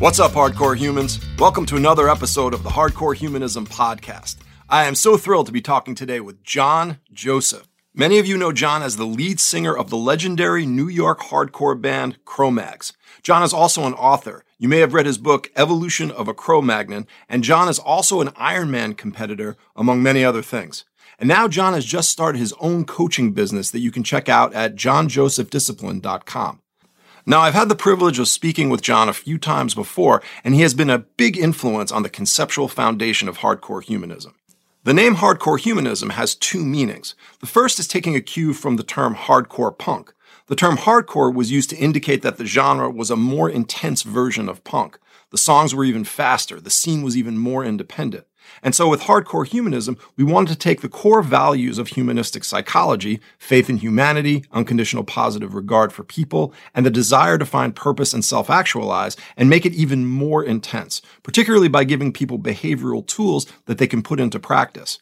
What's up, hardcore humans? Welcome to another episode of the Hardcore Humanism Podcast. I am so thrilled to be talking today with John Joseph. Many of you know John as the lead singer of the legendary New York hardcore band Cro-Mags. John is also an author. You may have read his book, Evolution of a Cro-Magnon, and John is also an Ironman competitor, among many other things. And now John has just started his own coaching business that you can check out at johnjosephdiscipline.com. Now, I've had the privilege of speaking with John a few times before, and he has been a big influence on the conceptual foundation of hardcore humanism. The name hardcore humanism has two meanings. The first is taking a cue from the term hardcore punk. The term hardcore was used to indicate that the genre was a more intense version of punk. The songs were even faster, the scene was even more independent. And so, with hardcore humanism, we wanted to take the core values of humanistic psychology faith in humanity, unconditional positive regard for people, and the desire to find purpose and self actualize and make it even more intense, particularly by giving people behavioral tools that they can put into practice.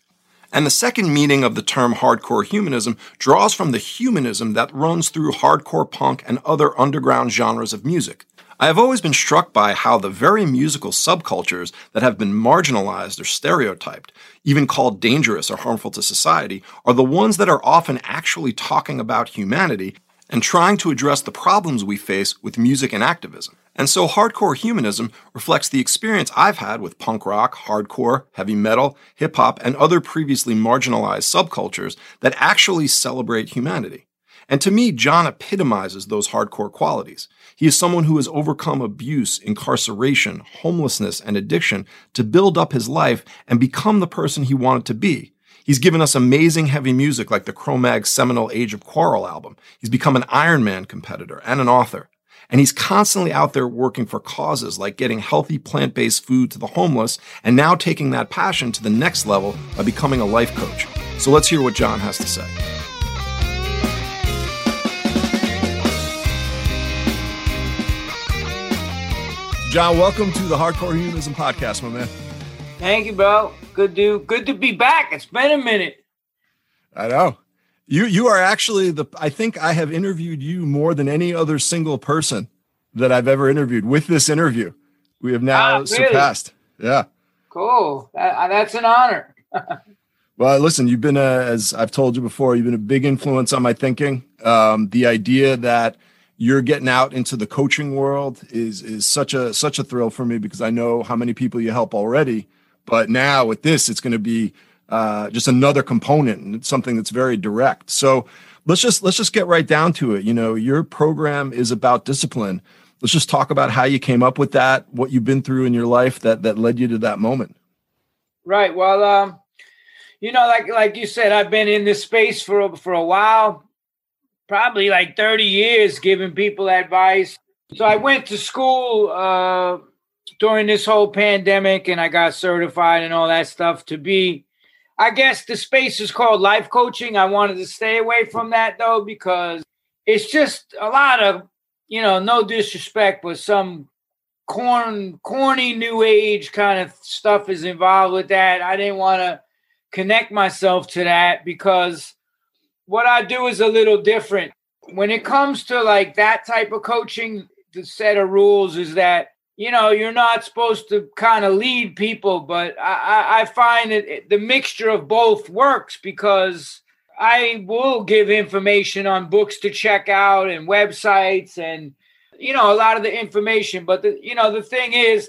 And the second meaning of the term hardcore humanism draws from the humanism that runs through hardcore punk and other underground genres of music. I have always been struck by how the very musical subcultures that have been marginalized or stereotyped, even called dangerous or harmful to society, are the ones that are often actually talking about humanity and trying to address the problems we face with music and activism. And so hardcore humanism reflects the experience I've had with punk rock, hardcore, heavy metal, hip hop, and other previously marginalized subcultures that actually celebrate humanity. And to me, John epitomizes those hardcore qualities. He is someone who has overcome abuse, incarceration, homelessness, and addiction to build up his life and become the person he wanted to be. He's given us amazing heavy music like the Cro-Mag seminal Age of Quarrel album. He's become an Ironman competitor and an author. And he's constantly out there working for causes like getting healthy plant based food to the homeless and now taking that passion to the next level by becoming a life coach. So let's hear what John has to say. John, welcome to the Hardcore Humanism Podcast, my man. Thank you, bro. Good to good to be back. It's been a minute. I know. You you are actually the I think I have interviewed you more than any other single person that I've ever interviewed with this interview. We have now ah, really? surpassed. Yeah. Cool. That, uh, that's an honor. well, listen, you've been a, as I've told you before, you've been a big influence on my thinking. Um, the idea that you're getting out into the coaching world is is such a such a thrill for me because I know how many people you help already. But now with this, it's going to be uh, just another component and something that's very direct. So let's just let's just get right down to it. You know, your program is about discipline. Let's just talk about how you came up with that, what you've been through in your life that that led you to that moment. Right. Well, um, you know, like like you said, I've been in this space for for a while probably like 30 years giving people advice. So I went to school uh, during this whole pandemic and I got certified and all that stuff to be, I guess the space is called life coaching. I wanted to stay away from that though, because it's just a lot of, you know, no disrespect, but some corn, corny new age kind of stuff is involved with that. I didn't want to connect myself to that because what I do is a little different. When it comes to like that type of coaching, the set of rules is that you know you're not supposed to kind of lead people, but I, I find that the mixture of both works because I will give information on books to check out and websites and you know a lot of the information. But the you know the thing is,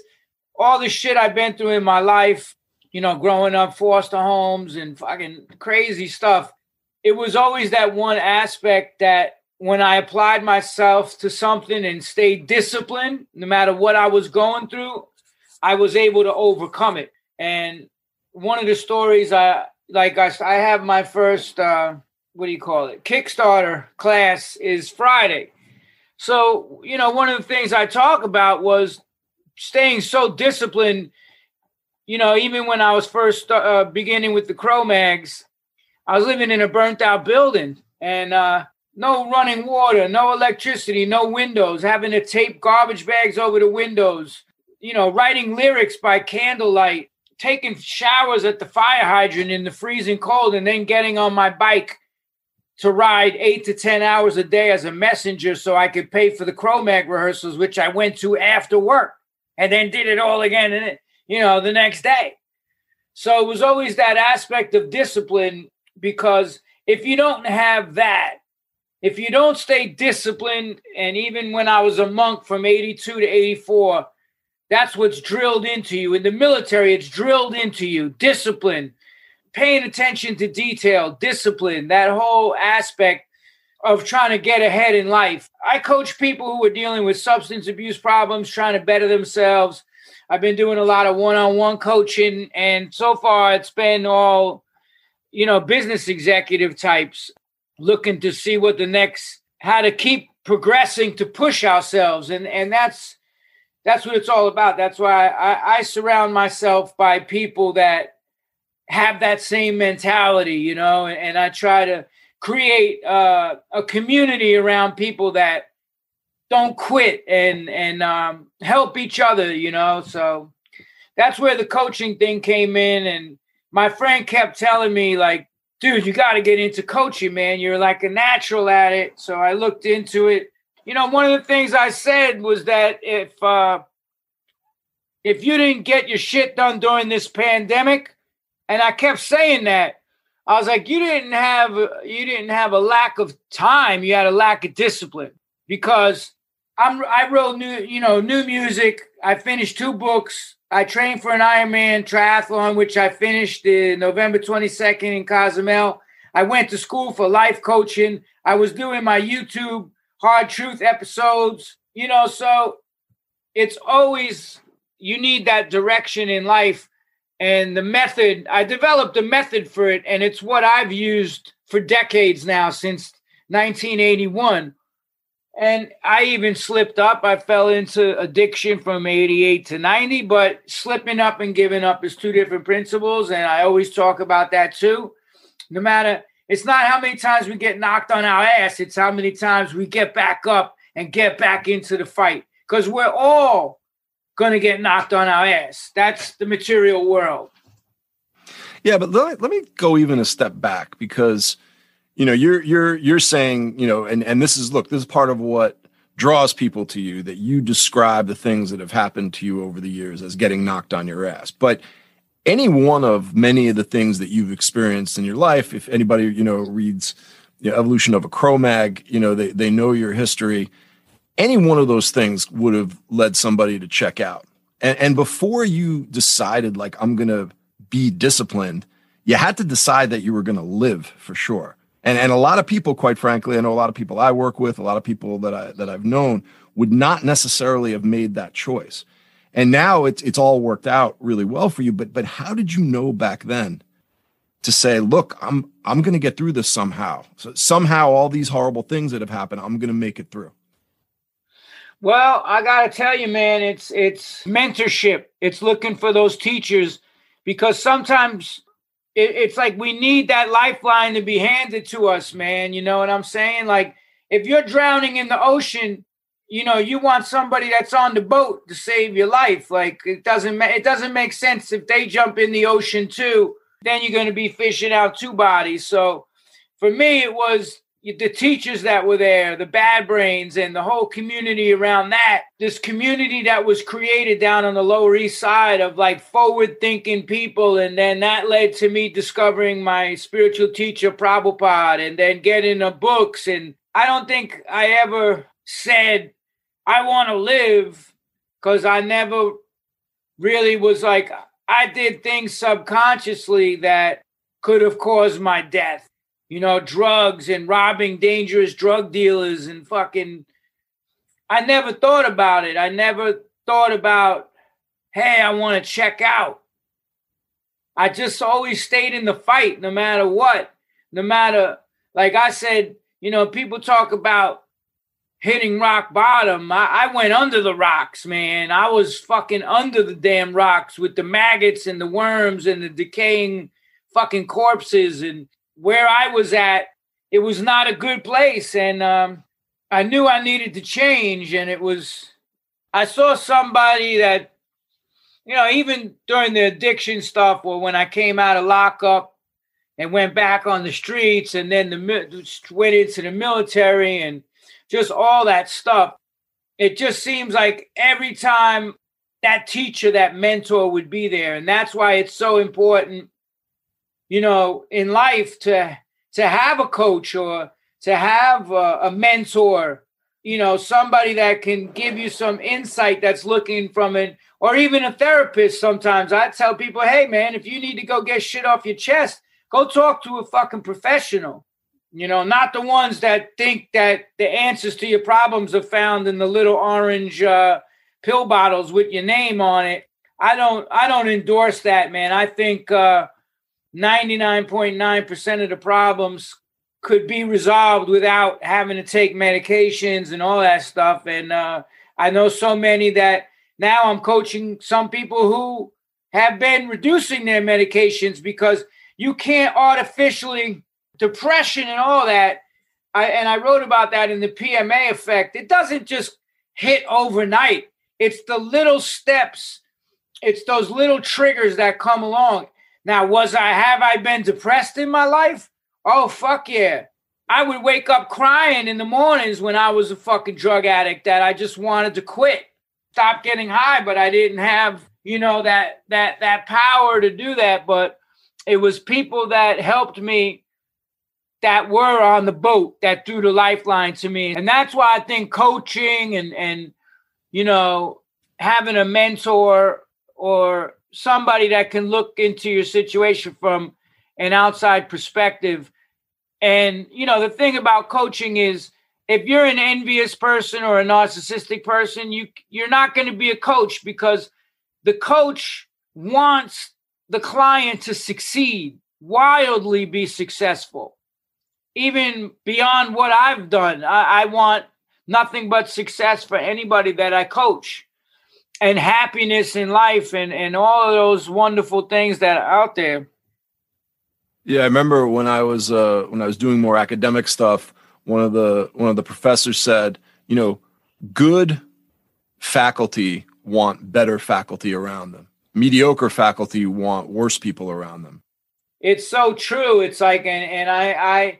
all the shit I've been through in my life, you know, growing up foster homes and fucking crazy stuff it was always that one aspect that when I applied myself to something and stayed disciplined, no matter what I was going through, I was able to overcome it. And one of the stories I like, I, I have my first, uh, what do you call it? Kickstarter class is Friday. So, you know, one of the things I talk about was staying so disciplined. You know, even when I was first uh, beginning with the Cro-Mags, I was living in a burnt out building and uh, no running water, no electricity, no windows, having to tape garbage bags over the windows, you know, writing lyrics by candlelight, taking showers at the fire hydrant in the freezing cold, and then getting on my bike to ride eight to 10 hours a day as a messenger so I could pay for the Cro-Mag rehearsals, which I went to after work. and then did it all again and you know the next day. So it was always that aspect of discipline because if you don't have that, if you don't stay disciplined, and even when I was a monk from 82 to 84, that's what's drilled into you. In the military, it's drilled into you discipline, paying attention to detail, discipline, that whole aspect of trying to get ahead in life. I coach people who are dealing with substance abuse problems, trying to better themselves. I've been doing a lot of one on one coaching, and so far it's been all, you know, business executive types looking to see what the next, how to keep progressing to push ourselves. And, and that's, that's what it's all about. That's why I, I surround myself by people that have that same mentality, you know, and, and I try to create uh, a community around people that don't quit and and um, help each other, you know. So that's where the coaching thing came in, and my friend kept telling me like, "Dude, you got to get into coaching, man. You're like a natural at it." So I looked into it. You know, one of the things I said was that if uh, if you didn't get your shit done during this pandemic, and I kept saying that, I was like, you didn't have you didn't have a lack of time. You had a lack of discipline because I'm I wrote new you know new music. I finished two books. I trained for an Ironman triathlon, which I finished in November 22nd in Cozumel. I went to school for life coaching. I was doing my YouTube hard truth episodes. You know, so it's always you need that direction in life and the method i developed a method for it and it's what i've used for decades now since 1981 and i even slipped up i fell into addiction from 88 to 90 but slipping up and giving up is two different principles and i always talk about that too no matter it's not how many times we get knocked on our ass it's how many times we get back up and get back into the fight because we're all going to get knocked on our ass. That's the material world. Yeah, but let, let me go even a step back because you know you're you're you're saying you know and and this is look this is part of what draws people to you that you describe the things that have happened to you over the years as getting knocked on your ass but any one of many of the things that you've experienced in your life if anybody you know reads the evolution of a Cro-Mag you know they, they know your history any one of those things would have led somebody to check out. And, and before you decided, like, I'm going to be disciplined, you had to decide that you were going to live for sure. And, and a lot of people, quite frankly, I know a lot of people I work with, a lot of people that I, that I've known would not necessarily have made that choice. And now it's, it's all worked out really well for you. But, but how did you know back then to say, look, I'm, I'm going to get through this somehow. So somehow all these horrible things that have happened, I'm going to make it through. Well, I got to tell you, man, it's it's mentorship. It's looking for those teachers because sometimes it, it's like we need that lifeline to be handed to us, man. You know what I'm saying? Like if you're drowning in the ocean, you know you want somebody that's on the boat to save your life. Like it doesn't ma- it doesn't make sense if they jump in the ocean too. Then you're going to be fishing out two bodies. So for me, it was the teachers that were there, the bad brains, and the whole community around that. This community that was created down on the Lower East Side of like forward thinking people. And then that led to me discovering my spiritual teacher, Prabhupada, and then getting the books. And I don't think I ever said, I want to live because I never really was like, I did things subconsciously that could have caused my death you know, drugs and robbing dangerous drug dealers and fucking. I never thought about it. I never thought about, hey, I want to check out. I just always stayed in the fight no matter what. No matter, like I said, you know, people talk about hitting rock bottom. I, I, went under the rocks, man. I was fucking under the damn rocks with the maggots and the worms and the decaying fucking corpses and where I was at, it was not a good place. And um, I knew I needed to change. And it was, I saw somebody that, you know, even during the addiction stuff, or when I came out of lockup and went back on the streets and then the went into the military and just all that stuff, it just seems like every time that teacher, that mentor would be there. And that's why it's so important, you know, in life to to have a coach or to have a, a mentor, you know, somebody that can give you some insight that's looking from it, or even a therapist. Sometimes I tell people, hey man, if you need to go get shit off your chest, go talk to a fucking professional. You know, not the ones that think that the answers to your problems are found in the little orange uh, pill bottles with your name on it. I don't I don't endorse that, man. I think uh 99.9% of the problems could be resolved without having to take medications and all that stuff. And uh, I know so many that now I'm coaching some people who have been reducing their medications because you can't artificially depression and all that. I, and I wrote about that in the PMA effect. It doesn't just hit overnight. It's the little steps. It's those little triggers that come along. Now, was I have I been depressed in my life? Oh fuck yeah. I would wake up crying in the mornings when I was a fucking drug addict that I just wanted to quit. Stop getting high, but I didn't have, you know, that that that power to do that, but it was people that helped me that were on the boat that threw the lifeline to me. And that's why I think coaching and and you know, having a mentor or somebody that can look into your situation from an outside perspective. And, you know, the thing about coaching is if you're an envious person or a narcissistic person, you you're not going to be a coach because the coach wants the client to succeed, wildly be successful. Even beyond what I've done, I, I want nothing but success for anybody that I coach and happiness in life and, and all of those wonderful things that are out there. Yeah, I remember when I was uh, when I was doing more academic stuff, one of the one of the professors said, you know, good faculty want better faculty around them. Mediocre faculty want worse people around them. It's so true. It's like and, and I I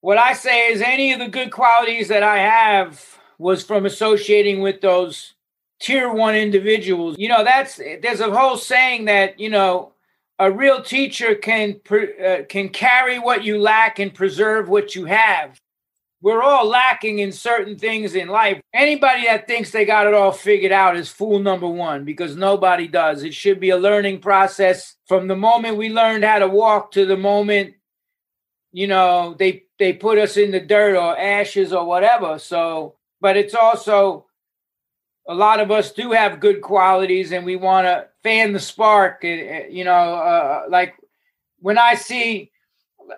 what I say is any of the good qualities that I have was from associating with those tier one individuals. You know, that's there's a whole saying that you know a real teacher can uh, can carry what you lack and preserve what you have. We're all lacking in certain things in life. Anybody that thinks they got it all figured out is fool number one because nobody does. It should be a learning process from the moment we learned how to walk to the moment you know they they put us in the dirt or ashes or whatever so but it's also a lot of us do have good qualities and we want to fan the spark eh, eh, you know uh, like when i see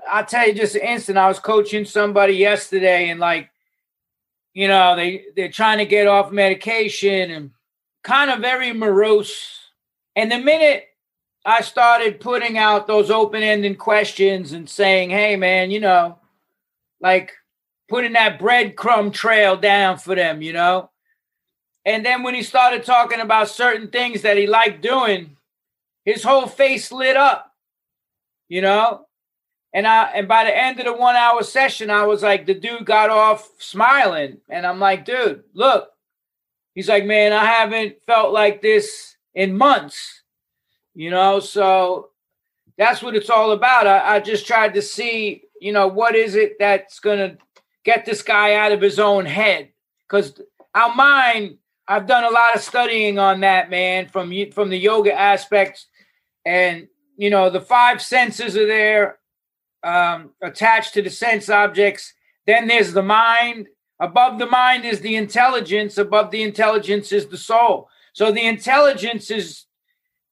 i'll tell you just an instant i was coaching somebody yesterday and like you know they they're trying to get off medication and kind of very morose and the minute I started putting out those open ended questions and saying, hey, man, you know, like putting that breadcrumb trail down for them, you know? And then when he started talking about certain things that he liked doing, his whole face lit up, you know? And I and by the end of the one hour session, I was like, the dude got off smiling. And I'm like, dude, look. He's like, man, I haven't felt like this in months you know so that's what it's all about I, I, just tried to see you know what is it that's to get this guy out of his own head because our mind i've done a lot of studying on that man from from the yoga aspects. And you know the five senses are there um, attached to the sense objects. Then there's the mind. Above the mind is the intelligence. Above the intelligence is the soul. So the intelligence is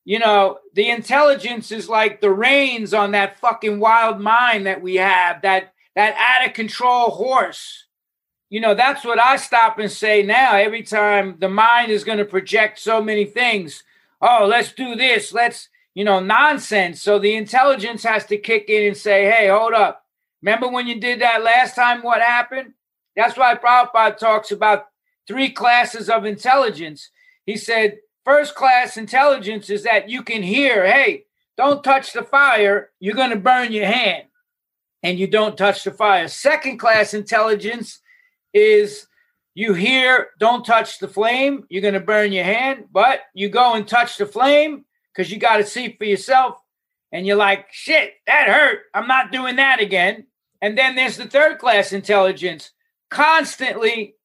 you know, the intelligence is like the reins on that fucking wild mind that we have, that that out of control horse. You know, that's what I stop and say now every time the mind is going to project so many things. Oh, let's do this. Let's, you know, nonsense. So the intelligence has to kick in and say, hey, hold up. Remember when you did that last time? What happened? That's why Prabhupada talks about three classes of intelligence. He said, First class intelligence is that you can hear, hey, don't touch the fire, you're going to burn your hand, and you don't touch the fire. Second class intelligence is you hear, don't touch the flame, you're going to burn your hand, but you go and touch the flame because you got to see for yourself. And you're like, shit, that hurt. I'm not doing that again. And then there's the third class intelligence, constantly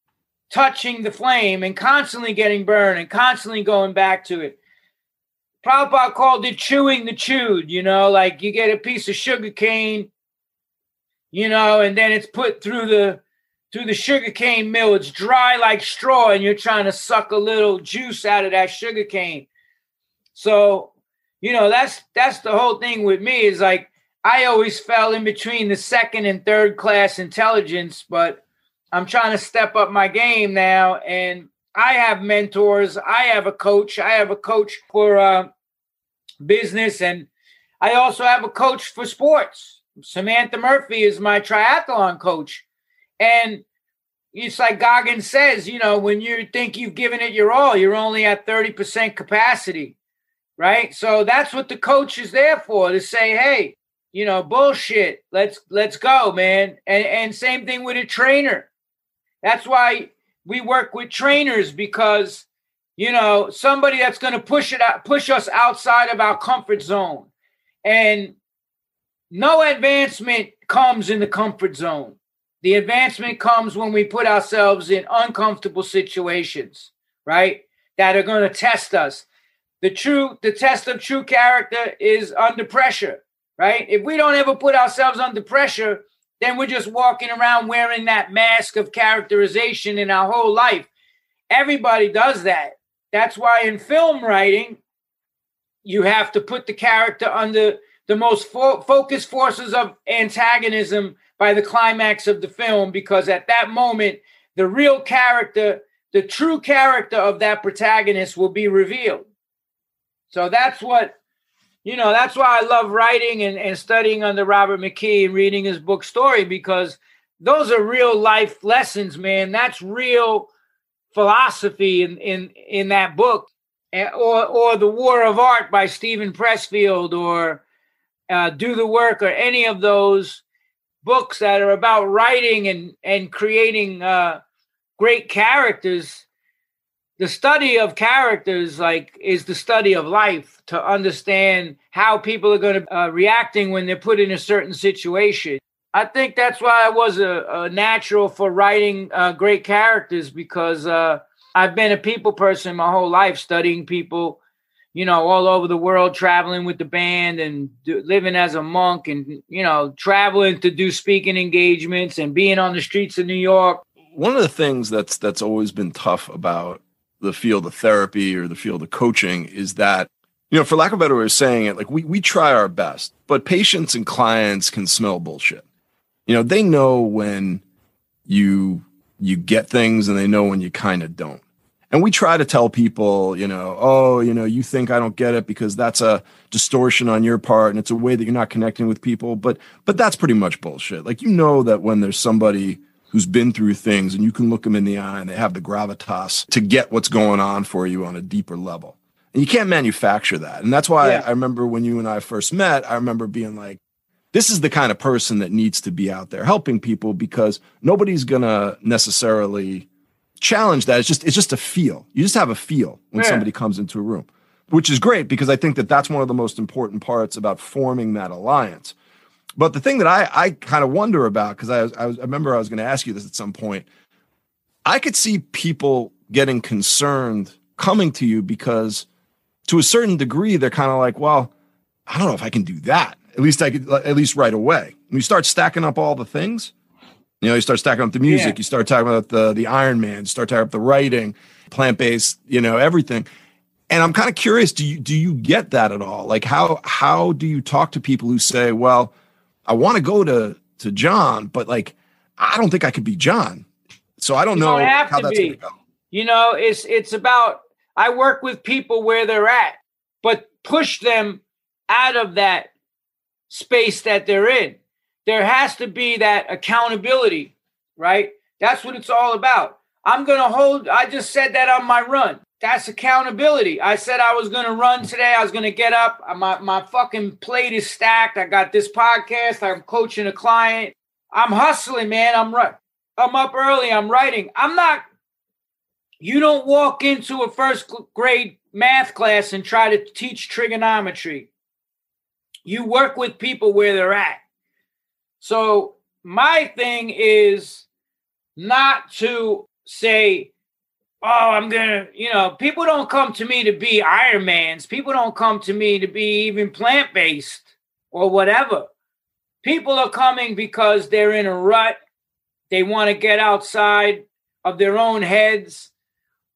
touching the flame and constantly getting burned and constantly going back to it. Prabhupada called it chewing the chewed, you know, like you get a piece of sugar cane, you know, and then it's put through the through the sugar cane mill. It's dry like straw, and you're trying to suck a little juice out of that sugar cane. So, you know, that's that's the whole thing with me is like I always fell in between the second and third class intelligence, but I'm trying to step up my game now and I have mentors. I have a coach. I have a coach for uh, business, and I also have a coach for sports. Samantha Murphy is my triathlon coach. And it's like Goggins says, you know, when you think you've given it your all, you're only at 30% capacity, right? So that's what the coach is there for to say, hey, you know, bullshit. Let's let's go, man. And and same thing with a trainer. That's why we work with trainers because you know somebody that's going to push it out push us outside of our comfort zone and no advancement comes in the comfort zone the advancement comes when we put ourselves in uncomfortable situations right that are going to test us the true the test of true character is under pressure right if we don't ever put ourselves under pressure then we're just walking around wearing that mask of characterization in our whole life. Everybody does that. That's why in film writing, you have to put the character under the most fo- focused forces of antagonism by the climax of the film, because at that moment, the real character, the true character of that protagonist will be revealed. So that's what you know, that's why I love writing and, and studying under Robert McKee and reading his book story because those are real life lessons, man. That's real philosophy in in in that book, or or the War of Art by Steven Pressfield, or uh, Do the Work, or any of those books that are about writing and and creating uh, great characters the study of characters like is the study of life to understand how people are going to uh, reacting when they're put in a certain situation. I think that's why i was a, a natural for writing uh, great characters because uh, i've been a people person my whole life studying people you know all over the world traveling with the band and do, living as a monk and you know traveling to do speaking engagements and being on the streets of new york. One of the things that's that's always been tough about the field of therapy or the field of coaching is that you know for lack of a better way of saying it like we we try our best but patients and clients can smell bullshit. You know they know when you you get things and they know when you kind of don't and we try to tell people you know oh you know you think i don't get it because that's a distortion on your part and it's a way that you're not connecting with people but but that's pretty much bullshit like you know that when there's somebody who's been through things and you can look them in the eye and they have the gravitas to get what's going on for you on a deeper level. And you can't manufacture that. And that's why yeah. I, I remember when you and I first met, I remember being like, this is the kind of person that needs to be out there helping people because nobody's going to necessarily challenge that. It's just, it's just a feel. You just have a feel when yeah. somebody comes into a room, which is great because I think that that's one of the most important parts about forming that alliance but the thing that I, I kind of wonder about, because I, I, was, I remember I was going to ask you this at some point, I could see people getting concerned coming to you because to a certain degree, they're kind of like, well, I don't know if I can do that. At least I could, at least right away. When you start stacking up all the things, you know, you start stacking up the music, yeah. you start talking about the the Ironman, you start talking about the writing, plant based, you know, everything. And I'm kind of curious, do you do you get that at all? Like how how do you talk to people who say, well, I want to go to to John, but like I don't think I could be John. So I don't you know don't how that's going to go. You know, it's it's about I work with people where they're at, but push them out of that space that they're in. There has to be that accountability, right? That's what it's all about. I'm going to hold I just said that on my run. That's accountability. I said I was going to run today. I was going to get up. My, my fucking plate is stacked. I got this podcast. I'm coaching a client. I'm hustling, man. I'm right. I'm up early. I'm writing. I'm not You don't walk into a first grade math class and try to teach trigonometry. You work with people where they're at. So, my thing is not to say, oh, I'm gonna, you know, people don't come to me to be Ironmans. People don't come to me to be even plant based or whatever. People are coming because they're in a rut. They want to get outside of their own heads.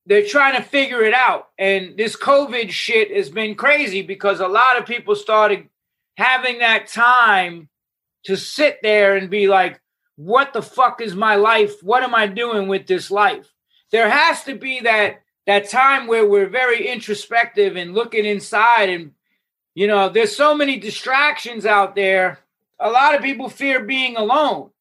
They're trying to figure it out. And this COVID shit has been crazy because a lot of people started having that time to sit there and be like, what the fuck is my life? What am I doing with this life? There has to be that that time where we're very introspective and looking inside and you know, there's so many distractions out there. A lot of people fear being alone.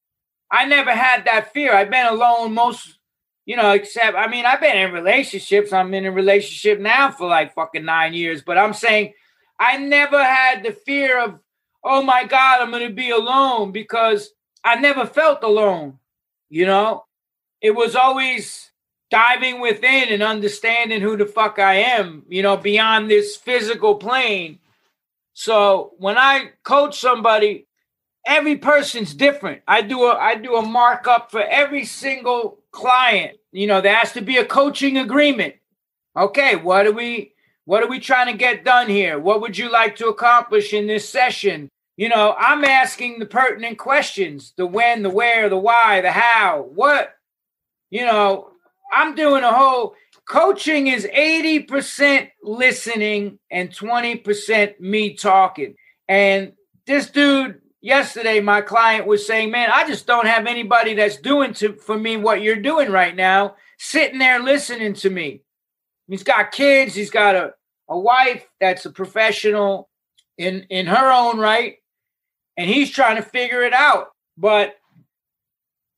I never had that fear. I've been alone most, you know, except I mean, I've been in relationships. I'm in a relationship now for like fucking 9 years, but I'm saying I never had the fear of oh my god, I'm going to be alone because I never felt alone, you know? It was always diving within and understanding who the fuck I am, you know, beyond this physical plane. So when I coach somebody, every person's different. I do a I do a markup for every single client. You know, there has to be a coaching agreement. Okay, what are we what are we trying to get done here? What would you like to accomplish in this session? You know, I'm asking the pertinent questions the when, the where, the why, the how, what, you know, I'm doing a whole coaching is 80% listening and 20% me talking. And this dude yesterday, my client was saying, Man, I just don't have anybody that's doing to, for me what you're doing right now, sitting there listening to me. He's got kids, he's got a, a wife that's a professional in, in her own right and he's trying to figure it out. But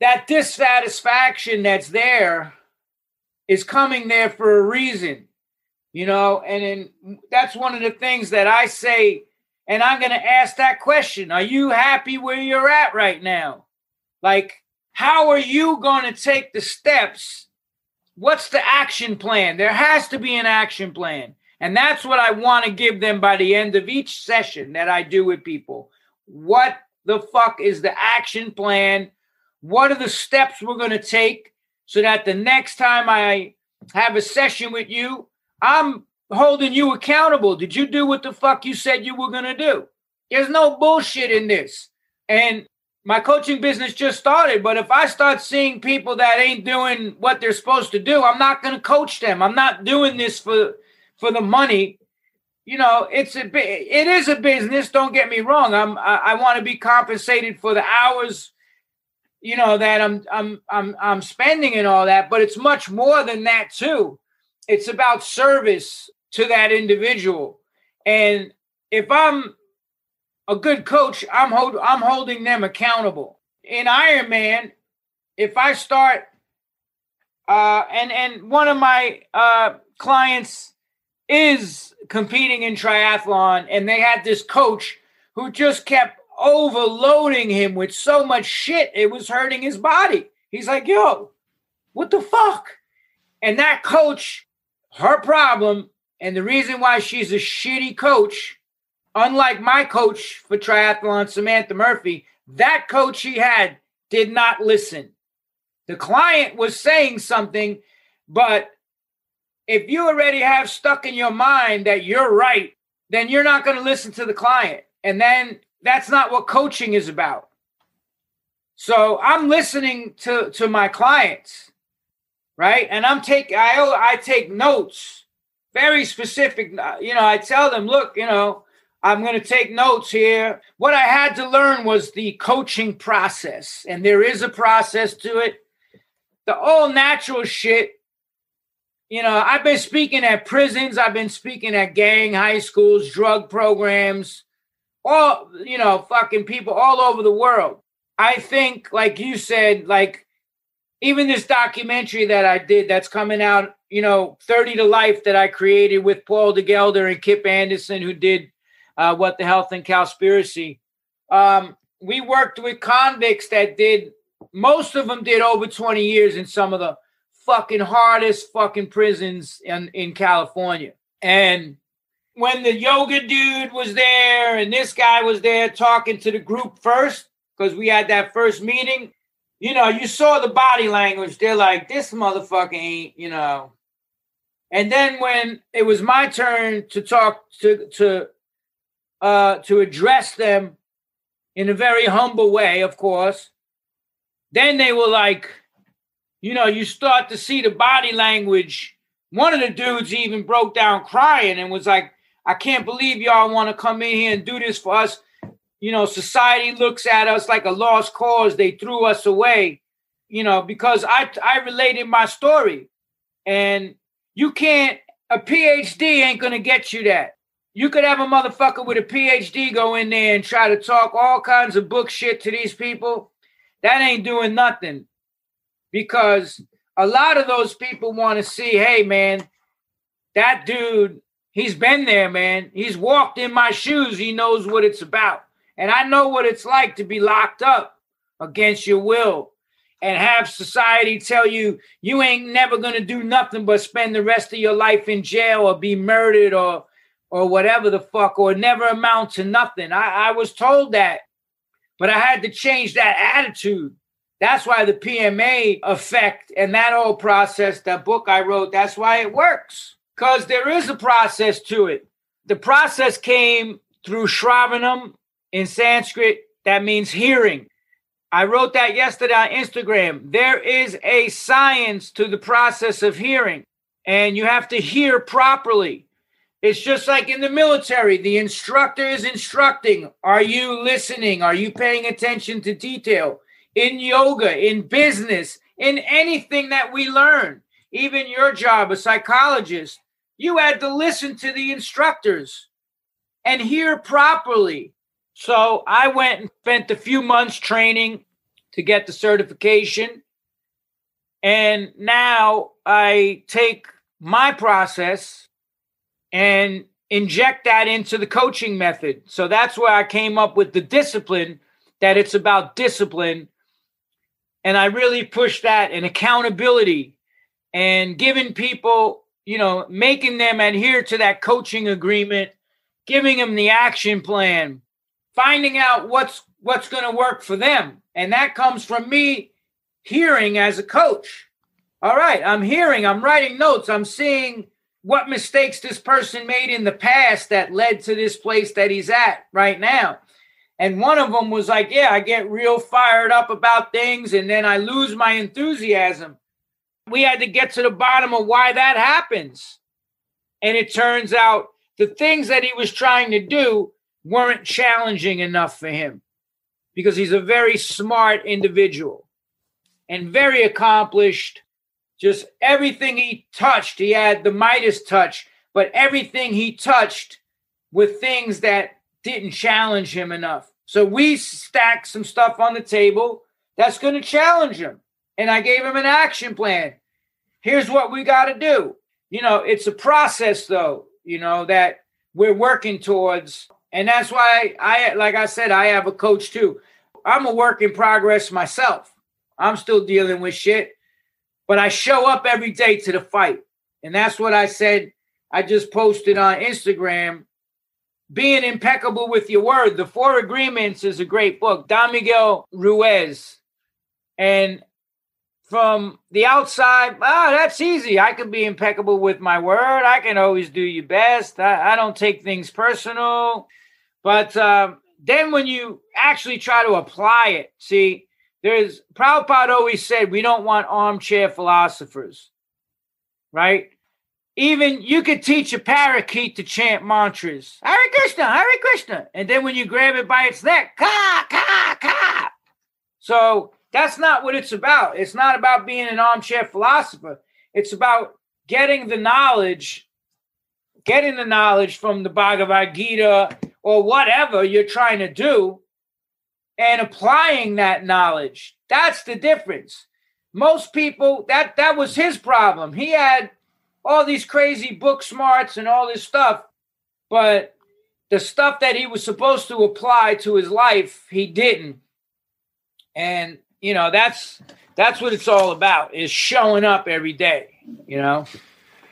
that dissatisfaction that's there is coming there for a reason, you know, and then that's one of the things that I say, and I'm going to ask that question Are you happy where you're at right now? Like, how are you going to take the steps? What's the action plan? There has to be an action plan. And that's what I want to give them by the end of each session that I do with people. What the fuck is the action plan? What are the steps we're going to take so that the next time I have a session with you, I'm holding you accountable. Did you do what the fuck you said you were going to do? There's no bullshit in this. And my coaching business just started, but if I start seeing people that ain't doing what they're supposed to do, I'm not going to coach them. I'm not doing this for for the money you know, it's a it is a business. Don't get me wrong. I'm I, I want to be compensated for the hours, you know, that I'm I'm I'm I'm spending and all that. But it's much more than that too. It's about service to that individual, and if I'm a good coach, I'm hold I'm holding them accountable. In Ironman, if I start, uh, and and one of my uh clients is competing in triathlon, and they had this coach who just kept overloading him with so much shit, it was hurting his body. He's like, yo, what the fuck? And that coach, her problem, and the reason why she's a shitty coach, unlike my coach for triathlon, Samantha Murphy, that coach she had did not listen. The client was saying something, but if you already have stuck in your mind that you're right, then you're not going to listen to the client. And then that's not what coaching is about. So I'm listening to to my clients, right? And I'm take I I take notes, very specific. You know, I tell them, look, you know, I'm going to take notes here. What I had to learn was the coaching process, and there is a process to it. The all natural shit you know, I've been speaking at prisons, I've been speaking at gang, high schools, drug programs, all, you know, fucking people all over the world. I think, like you said, like even this documentary that I did that's coming out, you know, 30 to Life that I created with Paul de Gelder and Kip Anderson, who did uh, What the Health and Cowspiracy. Um, we worked with convicts that did, most of them did over 20 years in some of the fucking hardest fucking prisons in, in California. And when the yoga dude was there and this guy was there talking to the group first, because we had that first meeting, you know, you saw the body language. They're like, this motherfucker ain't, you know. And then when it was my turn to talk to to uh to address them in a very humble way, of course, then they were like, you know, you start to see the body language. One of the dudes even broke down crying and was like, I can't believe y'all want to come in here and do this for us. You know, society looks at us like a lost cause. They threw us away, you know, because I I related my story. And you can't a PhD ain't gonna get you that. You could have a motherfucker with a PhD go in there and try to talk all kinds of book shit to these people. That ain't doing nothing. Because a lot of those people want to see, hey man, that dude, he's been there, man. He's walked in my shoes. He knows what it's about. And I know what it's like to be locked up against your will and have society tell you you ain't never going to do nothing but spend the rest of your life in jail or be murdered or or whatever the fuck, or never amount to nothing. I, I was told that, but I had to change that attitude. That's why the PMA effect and that whole process, that book I wrote, that's why it works. Because there is a process to it. The process came through Shravanam in Sanskrit, that means hearing. I wrote that yesterday on Instagram. There is a science to the process of hearing, and you have to hear properly. It's just like in the military, the instructor is instructing. Are you listening? Are you paying attention to detail? In yoga, in business, in anything that we learn, even your job, a psychologist, you had to listen to the instructors and hear properly. So I went and spent a few months training to get the certification. And now I take my process and inject that into the coaching method. So that's where I came up with the discipline that it's about discipline. And I really push that and accountability and giving people, you know, making them adhere to that coaching agreement, giving them the action plan, finding out what's what's going to work for them. And that comes from me hearing as a coach. All right, I'm hearing, I'm writing notes, I'm seeing what mistakes this person made in the past that led to this place that he's at right now. And one of them was like, Yeah, I get real fired up about things and then I lose my enthusiasm. We had to get to the bottom of why that happens. And it turns out the things that he was trying to do weren't challenging enough for him because he's a very smart individual and very accomplished just everything he touched, he had the Midas touch, but everything he touched with things that didn't challenge him enough. So we stacked some stuff on the table that's going to challenge him. And I gave him an action plan. Here's what we got to do. You know, it's a process though, you know, that we're working towards. And that's why I, like I said, I have a coach too. I'm a work in progress myself. I'm still dealing with shit but I show up every day to the fight. And that's what I said. I just posted on Instagram. Being impeccable with your word. The Four Agreements is a great book. Don Miguel Ruiz. And from the outside, oh, that's easy. I can be impeccable with my word. I can always do your best. I, I don't take things personal. But um, then when you actually try to apply it, see, there's Prabhupada always said we don't want armchair philosophers, right? Even you could teach a parakeet to chant mantras, Hare Krishna, Hare Krishna, and then when you grab it by its neck, ka ka ka. So that's not what it's about. It's not about being an armchair philosopher. It's about getting the knowledge, getting the knowledge from the Bhagavad Gita or whatever you're trying to do, and applying that knowledge. That's the difference. Most people that that was his problem. He had all these crazy book smarts and all this stuff, but the stuff that he was supposed to apply to his life, he didn't. And you know, that's that's what it's all about is showing up every day, you know?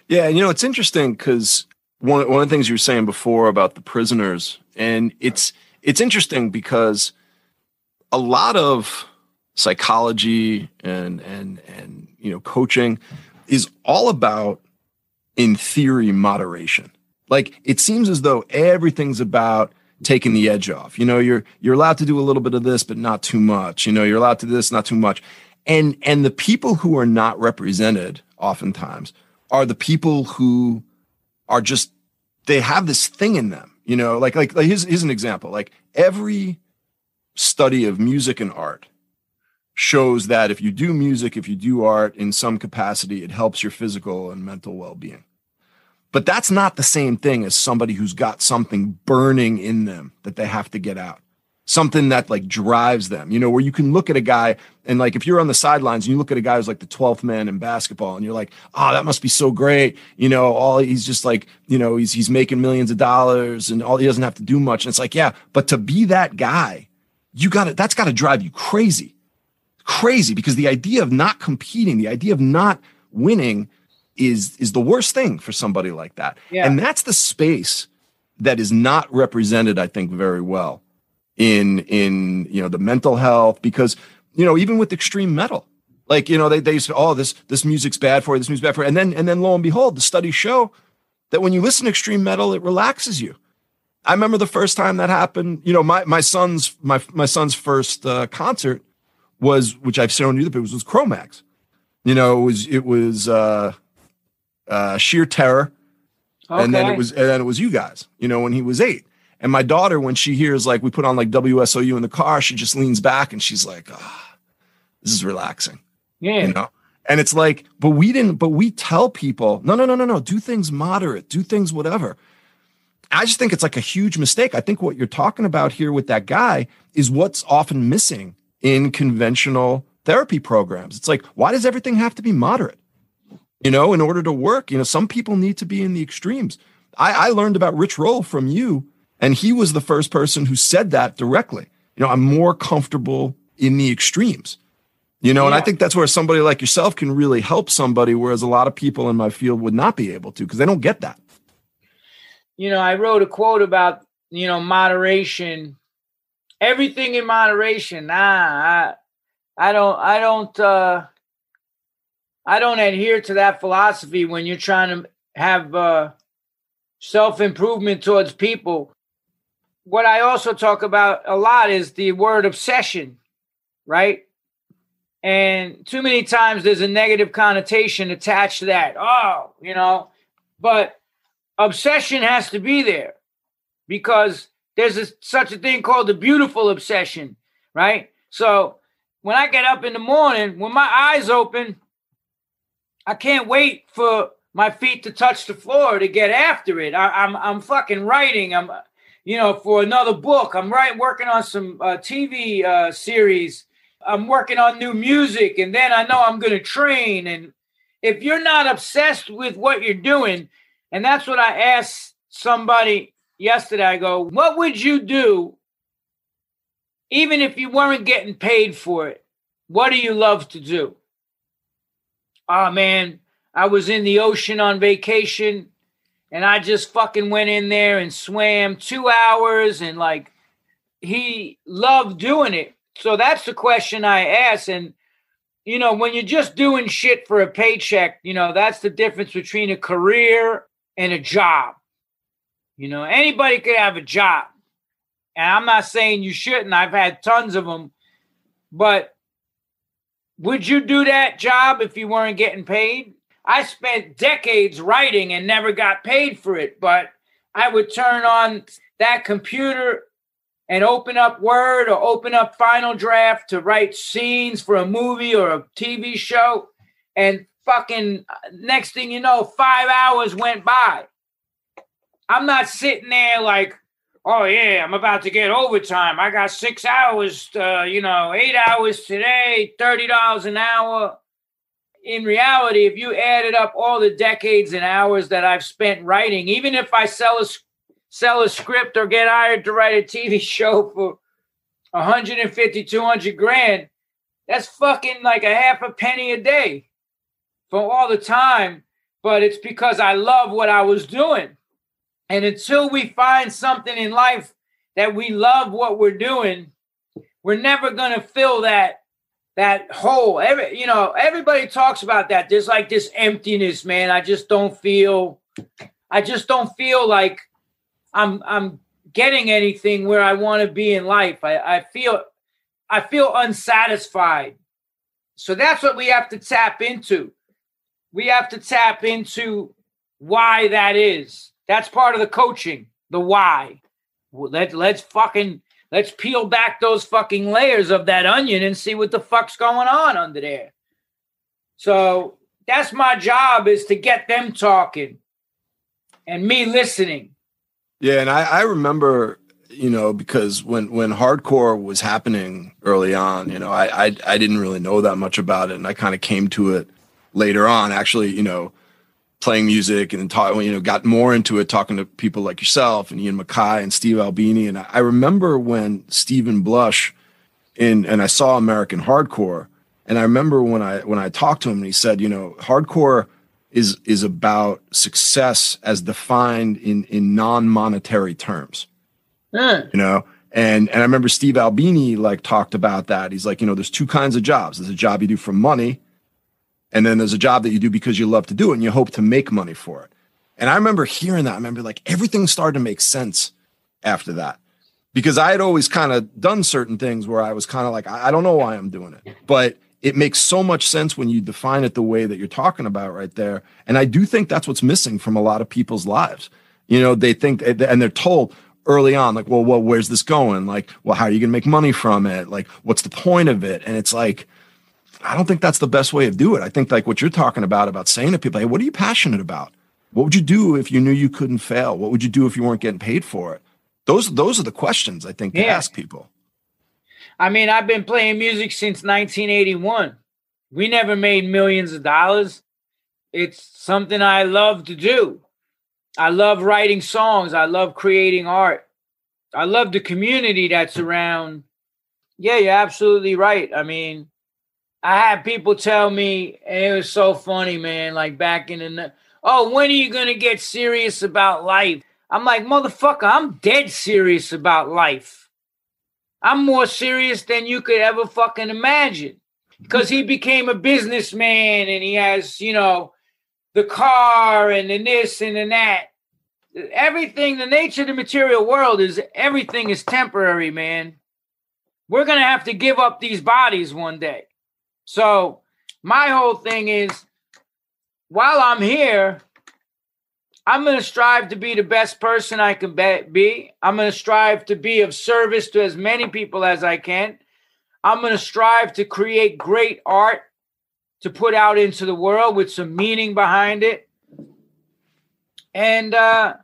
Yeah, you know, it's interesting because one one of the things you were saying before about the prisoners, and it's it's interesting because a lot of psychology and and and you know coaching is all about in theory moderation. Like it seems as though everything's about taking the edge off. You know you're you're allowed to do a little bit of this but not too much. You know you're allowed to do this not too much. And and the people who are not represented oftentimes are the people who are just they have this thing in them you know? Like like, like here's, here's an example. Like every study of music and art shows that if you do music if you do art in some capacity it helps your physical and mental well-being but that's not the same thing as somebody who's got something burning in them that they have to get out something that like drives them, you know, where you can look at a guy and like if you're on the sidelines and you look at a guy who's like the 12th man in basketball and you're like, oh, that must be so great. You know, all he's just like, you know, he's he's making millions of dollars and all he doesn't have to do much. And it's like, yeah, but to be that guy, you got to that's got to drive you crazy. Crazy because the idea of not competing, the idea of not winning is is the worst thing for somebody like that. Yeah. And that's the space that is not represented, I think, very well in in you know the mental health because you know even with extreme metal like you know they they say oh this this music's bad for you this music's bad for you and then and then lo and behold the studies show that when you listen to extreme metal it relaxes you i remember the first time that happened you know my my son's my my son's first uh, concert was which i've shown you the was was Cro-Mags you know it was it was uh uh sheer terror okay. and then it was and then it was you guys you know when he was eight and my daughter, when she hears like we put on like WSOU in the car, she just leans back and she's like, oh, this is relaxing. Yeah. You know? And it's like, but we didn't, but we tell people, no, no, no, no, no, do things moderate, do things whatever. I just think it's like a huge mistake. I think what you're talking about here with that guy is what's often missing in conventional therapy programs. It's like, why does everything have to be moderate? You know, in order to work, you know, some people need to be in the extremes. I, I learned about Rich Roll from you and he was the first person who said that directly. You know, I'm more comfortable in the extremes. You know, yeah. and I think that's where somebody like yourself can really help somebody, whereas a lot of people in my field would not be able to because they don't get that. You know, I wrote a quote about, you know, moderation, everything in moderation. Nah, I, I don't, I don't, uh, I don't adhere to that philosophy when you're trying to have uh, self improvement towards people what I also talk about a lot is the word obsession, right? And too many times there's a negative connotation attached to that. Oh, you know, but obsession has to be there because there's a, such a thing called the beautiful obsession, right? So when I get up in the morning, when my eyes open, I can't wait for my feet to touch the floor to get after it. I, I'm I'm fucking writing. I'm you know, for another book. I'm right working on some uh, TV uh, series. I'm working on new music, and then I know I'm going to train. And if you're not obsessed with what you're doing, and that's what I asked somebody yesterday. I go, "What would you do, even if you weren't getting paid for it? What do you love to do?" Oh man, I was in the ocean on vacation and I just fucking went in there and swam two hours and like he loved doing it. So that's the question I ask. And you know, when you're just doing shit for a paycheck, you know, that's the difference between a career and a job. You know, anybody could have a job. And I'm not saying you shouldn't. I've had tons of them. But would you do that job if you weren't getting paid? I spent decades writing and never got paid for it, but I would turn on that computer and open up Word or open up Final Draft to write scenes for a movie or a TV show. And fucking next thing you know, five hours went by. I'm not sitting there like, oh yeah, I'm about to get overtime. I got six hours, uh, you know, eight hours today, $30 an hour in reality, if you added up all the decades and hours that I've spent writing, even if I sell a sell a script or get hired to write a TV show for 150, 200 grand, That's fucking like a half a penny a day for all the time. But it's because I love what I was doing. And until we find something in life that we love what we're doing, we're never gonna fill that that hole. Every you know, everybody talks about that. There's like this emptiness, man. I just don't feel I just don't feel like I'm I'm getting anything where I want to be in life. I, I feel I feel unsatisfied. So that's what we have to tap into. We have to tap into why that is. That's part of the coaching, the why. Let, let's fucking let's peel back those fucking layers of that onion and see what the fuck's going on under there. So that's my job is to get them talking and me listening. Yeah, and I, I remember, you know, because when when hardcore was happening early on, you know, I I, I didn't really know that much about it, and I kind of came to it later on. Actually, you know, playing music and talking, you know, got more into it, talking to people like yourself and Ian MacKaye and Steve Albini. And I remember when Steven Blush in, and I saw American Hardcore. And I remember when I when I talked to him and he said, you know, hardcore is is about success as defined in in non-monetary terms. Mm. You know, and and I remember Steve Albini like talked about that. He's like, you know, there's two kinds of jobs. There's a job you do for money, and then there's a job that you do because you love to do it and you hope to make money for it. And I remember hearing that. I remember like everything started to make sense after that. Because I had always kind of done certain things where I was kind of like, I, don't know why I'm doing it. But it makes so much sense when you define it the way that you're talking about right there. And I do think that's what's missing from a lot of people's lives. You know, they think and they're told early on, like, well, well, where's this going? Like, well, how are you going to make money from it? Like, what's the point of it? And it's like, I don't think that's the best way of do it. I think like what you're talking about, about saying to people, hey, what are you passionate about? What would you do if you knew you couldn't fail? What would you do if you weren't getting paid for it? Those, those are the questions I think to yeah. ask people. I mean, I've been playing music since 1981. We never made millions of dollars. It's something I love to do. I love writing songs. I love creating art. I love the community that's around. Yeah, you're absolutely right. I mean, I had people tell me, and it was so funny, man. Like back in the, oh, when are you gonna get serious about life? I'm like, motherfucker, I'm dead serious about life. I'm more serious than you could ever fucking imagine because he became a businessman and he has, you know, the car and the this and the that. Everything, the nature of the material world is everything is temporary, man. We're going to have to give up these bodies one day. So, my whole thing is while I'm here, I'm going to strive to be the best person I can be. I'm going to strive to be of service to as many people as I can. I'm going to strive to create great art to put out into the world with some meaning behind it. And uh,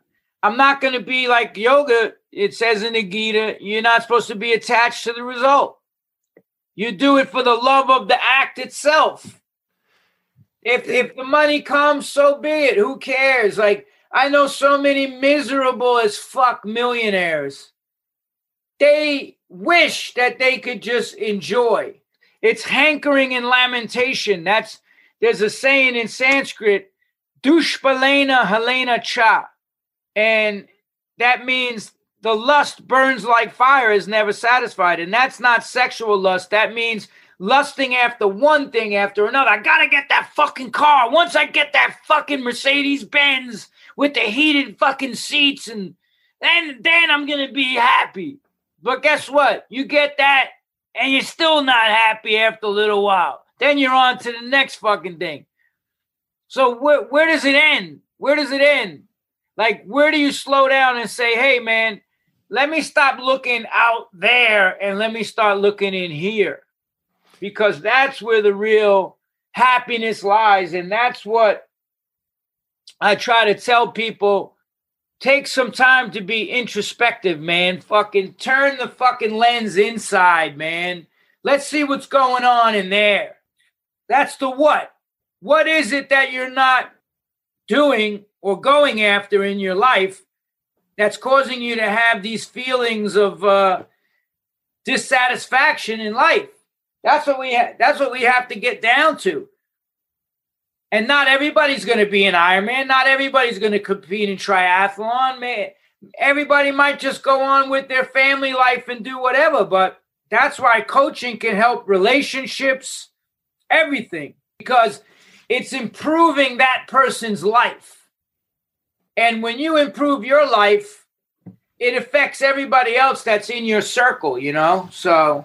I'm not going to be like yoga. It says in the Gita, you're not supposed to be attached to the result. You do it for the love of the act itself. If if the money comes, so be it. Who cares? Like I know so many miserable as fuck millionaires. They wish that they could just enjoy. It's hankering and lamentation. That's there's a saying in Sanskrit, dushpalena helena cha. And that means the lust burns like fire is never satisfied. And that's not sexual lust. That means lusting after one thing after another. I gotta get that fucking car. Once I get that fucking Mercedes Benz, with the heated fucking seats and then then I'm gonna be happy. But guess what? You get that and you're still not happy after a little while. Then you're on to the next fucking thing. So where where does it end? Where does it end? Like where do you slow down and say, "Hey man, let me stop looking out there and let me start looking in here." Because that's where the real happiness lies and that's what I try to tell people take some time to be introspective, man. Fucking turn the fucking lens inside, man. Let's see what's going on in there. That's the what. What is it that you're not doing or going after in your life that's causing you to have these feelings of uh, dissatisfaction in life? That's what we ha- that's what we have to get down to. And not everybody's going to be an Ironman. Not everybody's going to compete in triathlon. Man, everybody might just go on with their family life and do whatever. But that's why coaching can help relationships, everything, because it's improving that person's life. And when you improve your life, it affects everybody else that's in your circle, you know? So,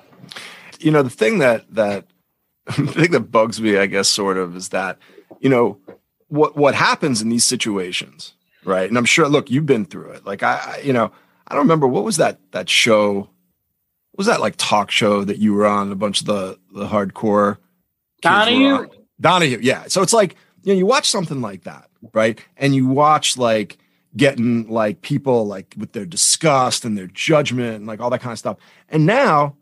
you know, the thing that, that, the thing that bugs me, I guess, sort of, is that you know what what happens in these situations right? And i'm sure look you've been through it. Like i, I you know i don't remember what was that that show? Was that like talk show that you were on a bunch of the the hardcore donahue? donahue yeah. So it's like you know you watch something like that right? And you watch like getting like people like with their disgust and their judgment and like all that kind of stuff. And now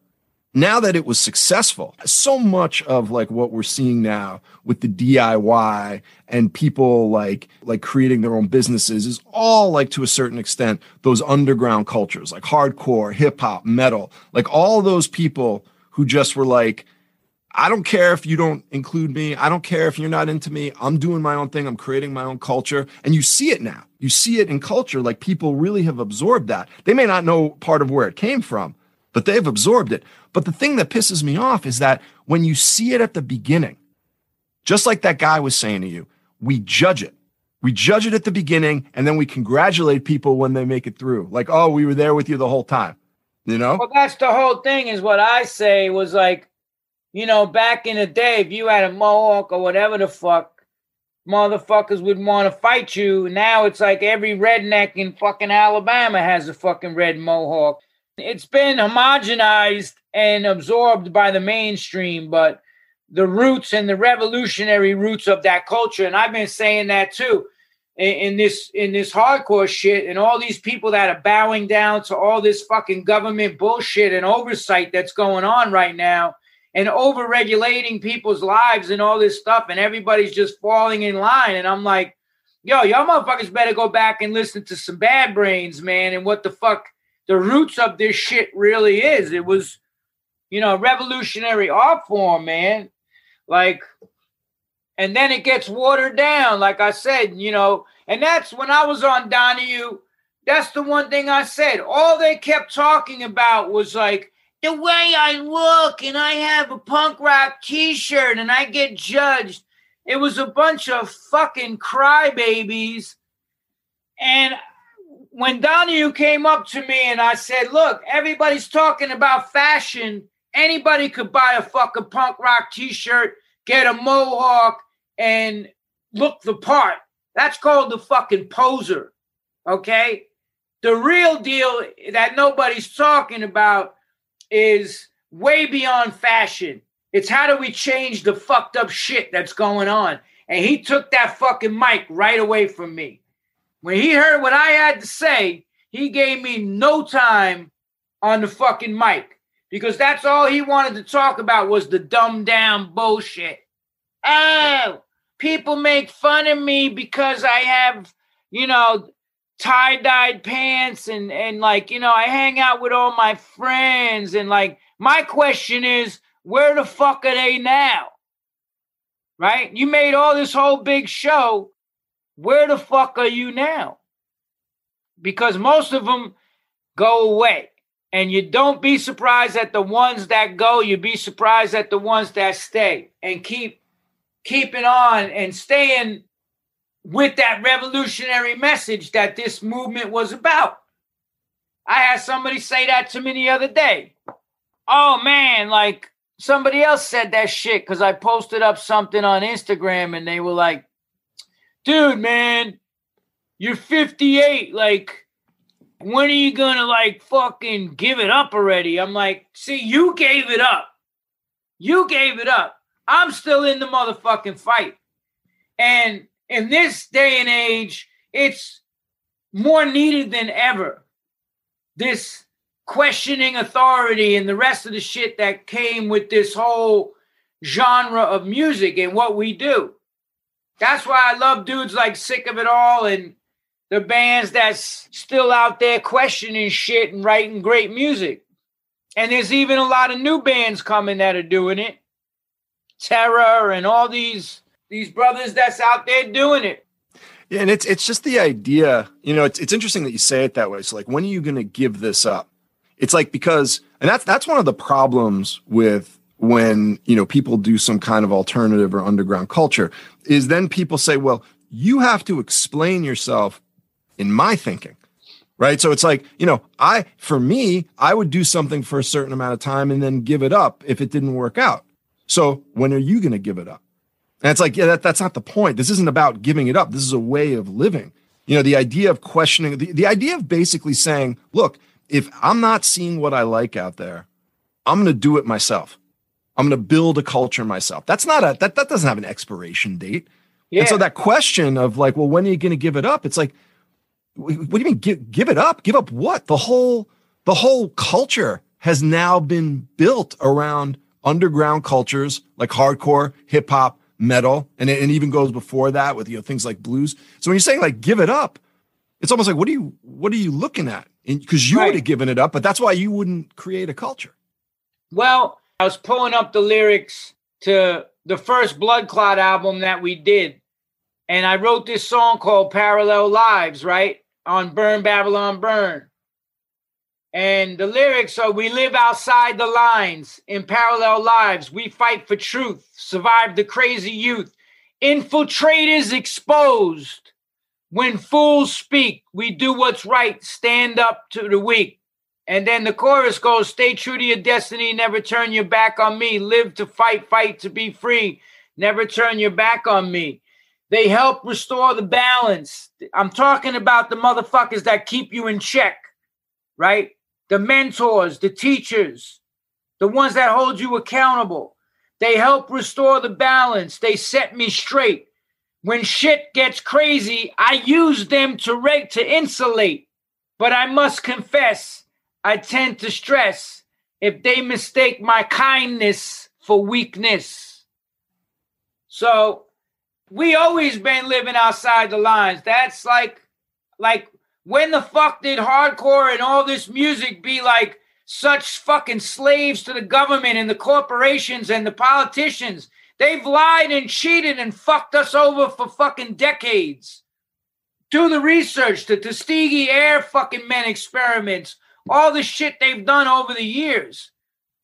now that it was successful, so much of like what we're seeing now with the DIY and people like like creating their own businesses is all like to a certain extent those underground cultures like hardcore, hip hop, metal, like all those people who just were like I don't care if you don't include me. I don't care if you're not into me. I'm doing my own thing. I'm creating my own culture. And you see it now. You see it in culture. Like people really have absorbed that. They may not know part of where it came from, but they've absorbed it. But the thing that pisses me off is that when you see it at the beginning, just like that guy was saying to you, we judge it. We judge it at the beginning and then we congratulate people when they make it through. Like, oh, we were there with you the whole time. You know? Well, that's the whole thing, is what I say was like, you know, back in the day, if you had a mohawk or whatever the fuck, motherfuckers would want to fight you. Now it's like every redneck in fucking Alabama has a fucking red mohawk. It's been homogenized and absorbed by the mainstream, but the roots and the revolutionary roots of that culture, and I've been saying that too, in, this in this hardcore shit, and all these people that are bowing down to all this fucking government bullshit and oversight that's going on right now, and over regulating people's lives and all this stuff, and everybody's just falling in line, and I'm like, yo, y'all motherfuckers better go back and listen to some Bad Brains, man, and what the fuck the roots of this shit really is. It was, you know, revolutionary art form, man. Like, and then it gets watered down, like I said, you know, and that's when I was on Donahue. That's the one thing I said. All they kept talking about was like the way I look and I have a punk rock t shirt and I get judged. It was a bunch of fucking crybabies. And when Donahue came up to me and I said, Look, everybody's talking about fashion. Anybody could buy a fucking punk rock t shirt, get a mohawk, and look the part. That's called the fucking poser. Okay? The real deal that nobody's talking about is way beyond fashion. It's how do we change the fucked up shit that's going on? And he took that fucking mic right away from me. When he heard what I had to say, he gave me no time on the fucking mic because that's all he wanted to talk about was the dumbed down bullshit. Oh, people make fun of me because I have, you know, tie-dyed pants and and like, you know, I hang out with all my friends and like my question is where the fuck are they now? Right? You made all this whole big show where the fuck are you now? Because most of them go away. And you don't be surprised at the ones that go, you be surprised at the ones that stay and keep keeping on and staying with that revolutionary message that this movement was about. I had somebody say that to me the other day. Oh man, like somebody else said that shit because I posted up something on Instagram and they were like, dude, man, you're 58. Like, when are you gonna like fucking give it up already? I'm like, see, you gave it up. You gave it up. I'm still in the motherfucking fight. And in this day and age, it's more needed than ever. This questioning authority and the rest of the shit that came with this whole genre of music and what we do. That's why I love dudes like Sick of It All and the bands that's still out there questioning shit and writing great music. And there's even a lot of new bands coming that are doing it. Terror and all these these brothers that's out there doing it. Yeah, and it's it's just the idea, you know, it's it's interesting that you say it that way. So like when are you going to give this up? It's like because and that's that's one of the problems with when, you know, people do some kind of alternative or underground culture is then people say, "Well, you have to explain yourself in my thinking." Right? So it's like, you know, I for me, I would do something for a certain amount of time and then give it up if it didn't work out. So when are you going to give it up? And it's like, yeah, that, that's not the point. This isn't about giving it up. This is a way of living. You know, the idea of questioning, the, the idea of basically saying, look, if I'm not seeing what I like out there, I'm going to do it myself. I'm going to build a culture myself. That's not a, that, that doesn't have an expiration date. Yeah. And so that question of like, well, when are you going to give it up? It's like, what do you mean give, give it up? Give up what? The whole, the whole culture has now been built around underground cultures like hardcore, hip hop, metal, and it, and even goes before that with you know things like blues. So when you're saying like give it up, it's almost like what are you what are you looking at? Because you right. would have given it up, but that's why you wouldn't create a culture. Well, I was pulling up the lyrics to the first Blood Clot album that we did, and I wrote this song called Parallel Lives, right on Burn Babylon Burn. And the lyrics are We live outside the lines in parallel lives. We fight for truth, survive the crazy youth. Infiltrators exposed. When fools speak, we do what's right, stand up to the weak. And then the chorus goes Stay true to your destiny, never turn your back on me. Live to fight, fight to be free. Never turn your back on me. They help restore the balance. I'm talking about the motherfuckers that keep you in check, right? The mentors, the teachers, the ones that hold you accountable. They help restore the balance. They set me straight. When shit gets crazy, I use them to rate to insulate. But I must confess, I tend to stress if they mistake my kindness for weakness. So we always been living outside the lines. That's like like when the fuck did hardcore and all this music be like such fucking slaves to the government and the corporations and the politicians? They've lied and cheated and fucked us over for fucking decades. Do the research, the Tuskegee Air fucking men experiments, all the shit they've done over the years.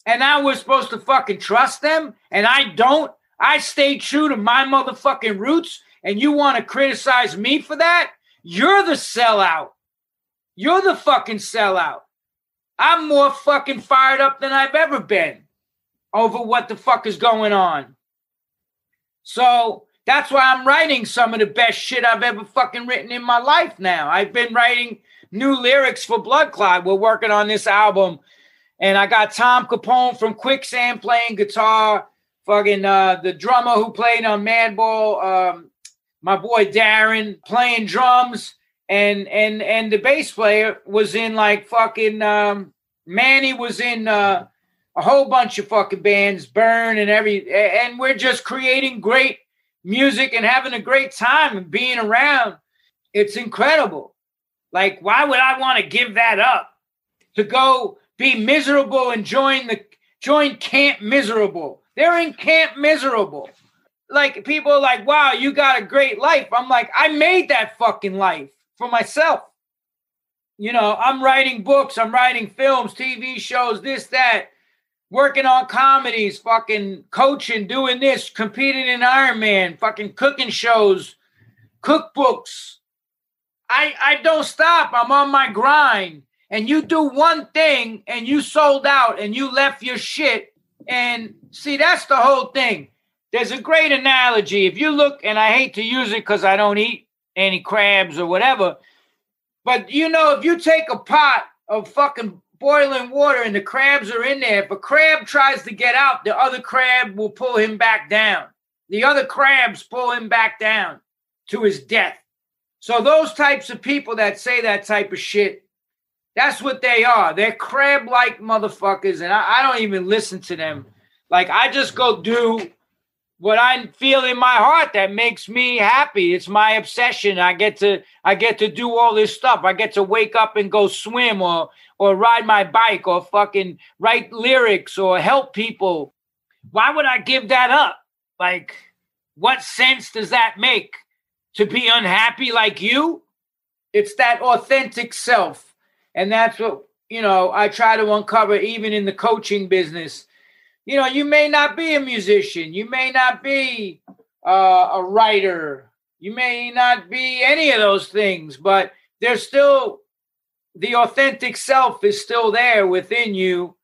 And now we're supposed to fucking trust them, and I don't. I stay true to my motherfucking roots, and you want to criticize me for that? You're the sellout. You're the fucking sellout. I'm more fucking fired up than I've ever been over what the fuck is going on. So that's why I'm writing some of the best shit I've ever fucking written in my life now. I've been writing new lyrics for Blood Clot. We're working on this album. And I got Tom Capone from Quicksand playing guitar, fucking uh, the drummer who played on Madball, um, my boy Darren playing drums, and and and the bass player was in like fucking um, Manny was in uh, a whole bunch of fucking bands, Burn and every, and we're just creating great music and having a great time and being around. It's incredible. Like, why would I want to give that up to go be miserable and join the join Camp Miserable? They're in Camp Miserable like people like, wow, you got a great life. I'm like, I made that fucking life for myself. You know, I'm writing books, I'm writing films, TV shows, this, that, working on comedies, fucking coaching, doing this, competing in Ironman, fucking cooking shows, cookbooks. I I don't stop. I'm on my grind. And you do one thing and you sold out and you left your shit. And see, that's the whole thing there's a great analogy. If you look, and I hate to use it because I don't eat any crabs or whatever, but you know, if you take a pot of fucking boiling water and the crabs are in there, if a crab tries to get out, the other crab will pull him back down. The other crabs pull him back down to his death. So those types of people that say that type of shit, that's what they are. They're crab-like motherfuckers, and I, I don't even listen to them. Like I just go do what I feel in my heart that makes me happy. It's my obsession. I get to I get to do all this stuff. I get to wake up and go swim or or ride my bike or fucking write lyrics or help people. Why would I give that up? Like what sense does that make to be unhappy like you? It's that authentic self. And that's what, you know, I try to uncover even in the coaching business you know, you may not be a musician, you may not be uh, a writer, you may not be any of those things, but there's still the authentic self is still there within you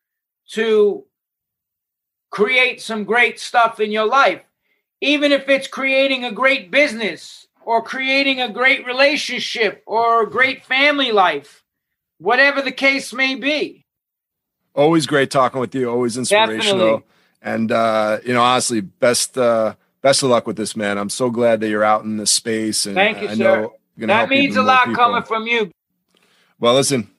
to create some great stuff in your life. Even if it's creating a great business or creating a great relationship or a great family life, whatever the case may be. Always great talking with you. Always inspirational. Definitely. And uh, you know, honestly, best uh, best of luck with this, man. I'm so glad that you're out in this space. And Thank you, I sir. that means a lot people. coming from you. Well, listen,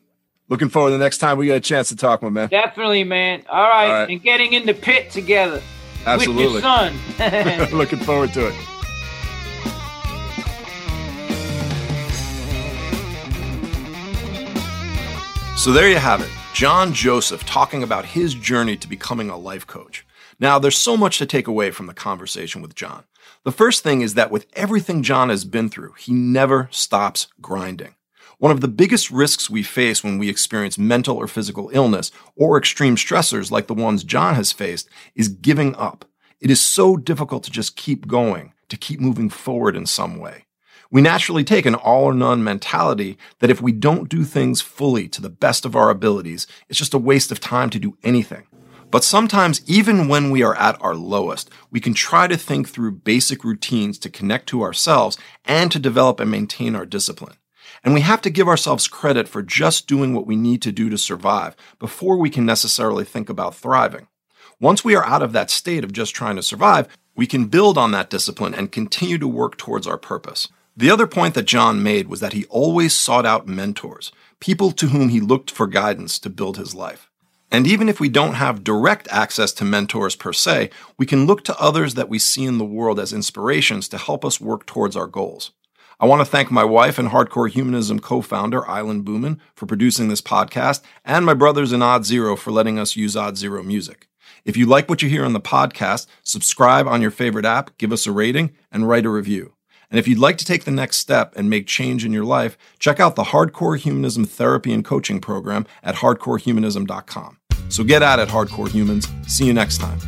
looking forward to the next time we get a chance to talk, my man. Definitely, man. All right, All right. and getting in the pit together. Absolutely, with your son. looking forward to it. So there you have it. John Joseph talking about his journey to becoming a life coach. Now, there's so much to take away from the conversation with John. The first thing is that with everything John has been through, he never stops grinding. One of the biggest risks we face when we experience mental or physical illness or extreme stressors like the ones John has faced is giving up. It is so difficult to just keep going, to keep moving forward in some way. We naturally take an all or none mentality that if we don't do things fully to the best of our abilities, it's just a waste of time to do anything. But sometimes, even when we are at our lowest, we can try to think through basic routines to connect to ourselves and to develop and maintain our discipline. And we have to give ourselves credit for just doing what we need to do to survive before we can necessarily think about thriving. Once we are out of that state of just trying to survive, we can build on that discipline and continue to work towards our purpose. The other point that John made was that he always sought out mentors, people to whom he looked for guidance to build his life. And even if we don't have direct access to mentors per se, we can look to others that we see in the world as inspirations to help us work towards our goals. I want to thank my wife and Hardcore Humanism co founder, Island Booman, for producing this podcast, and my brothers in Odd Zero for letting us use Odd Zero music. If you like what you hear on the podcast, subscribe on your favorite app, give us a rating, and write a review. And if you'd like to take the next step and make change in your life, check out the Hardcore Humanism Therapy and Coaching Program at hardcorehumanism.com. So get at it, hardcore humans. See you next time.